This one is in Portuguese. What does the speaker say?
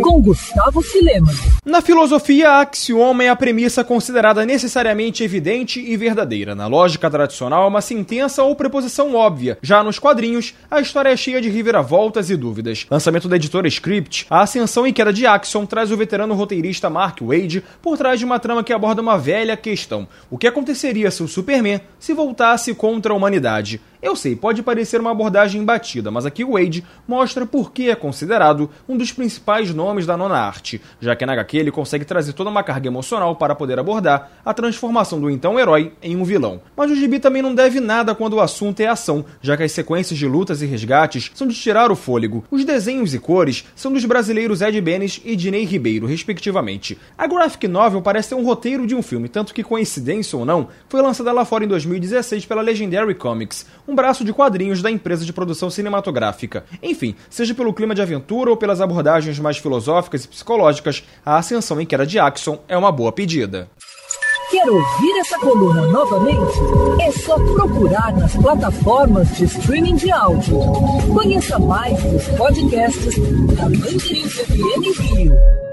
Com Gustavo Filema. Na filosofia, axioma é a premissa considerada necessariamente evidente e verdadeira. Na lógica tradicional, é uma sentença ou preposição óbvia. Já nos quadrinhos, a história é cheia de reviravoltas e dúvidas. Lançamento da editora Script, a ascensão e queda de Axiom traz o veterano roteirista Mark Wade por trás de uma trama que aborda uma velha questão: o que aconteceria se o Superman se voltasse contra a humanidade? Eu sei, pode parecer uma abordagem batida, mas aqui o Wade mostra por que é considerado um dos principais nomes da nona arte, já que na HQ ele consegue trazer toda uma carga emocional para poder abordar a transformação do então herói em um vilão. Mas o gibi também não deve nada quando o assunto é ação, já que as sequências de lutas e resgates são de tirar o fôlego. Os desenhos e cores são dos brasileiros Ed Benes e Dinei Ribeiro, respectivamente. A graphic novel parece ser um roteiro de um filme, tanto que coincidência ou não, foi lançada lá fora em 2016 pela Legendary Comics, um um braço de quadrinhos da empresa de produção cinematográfica. Enfim, seja pelo clima de aventura ou pelas abordagens mais filosóficas e psicológicas, a ascensão em queda de Axon é uma boa pedida. Quer ouvir essa coluna novamente? É só procurar nas plataformas de streaming de áudio. Conheça mais dos podcasts da Mandirinhos FM Rio.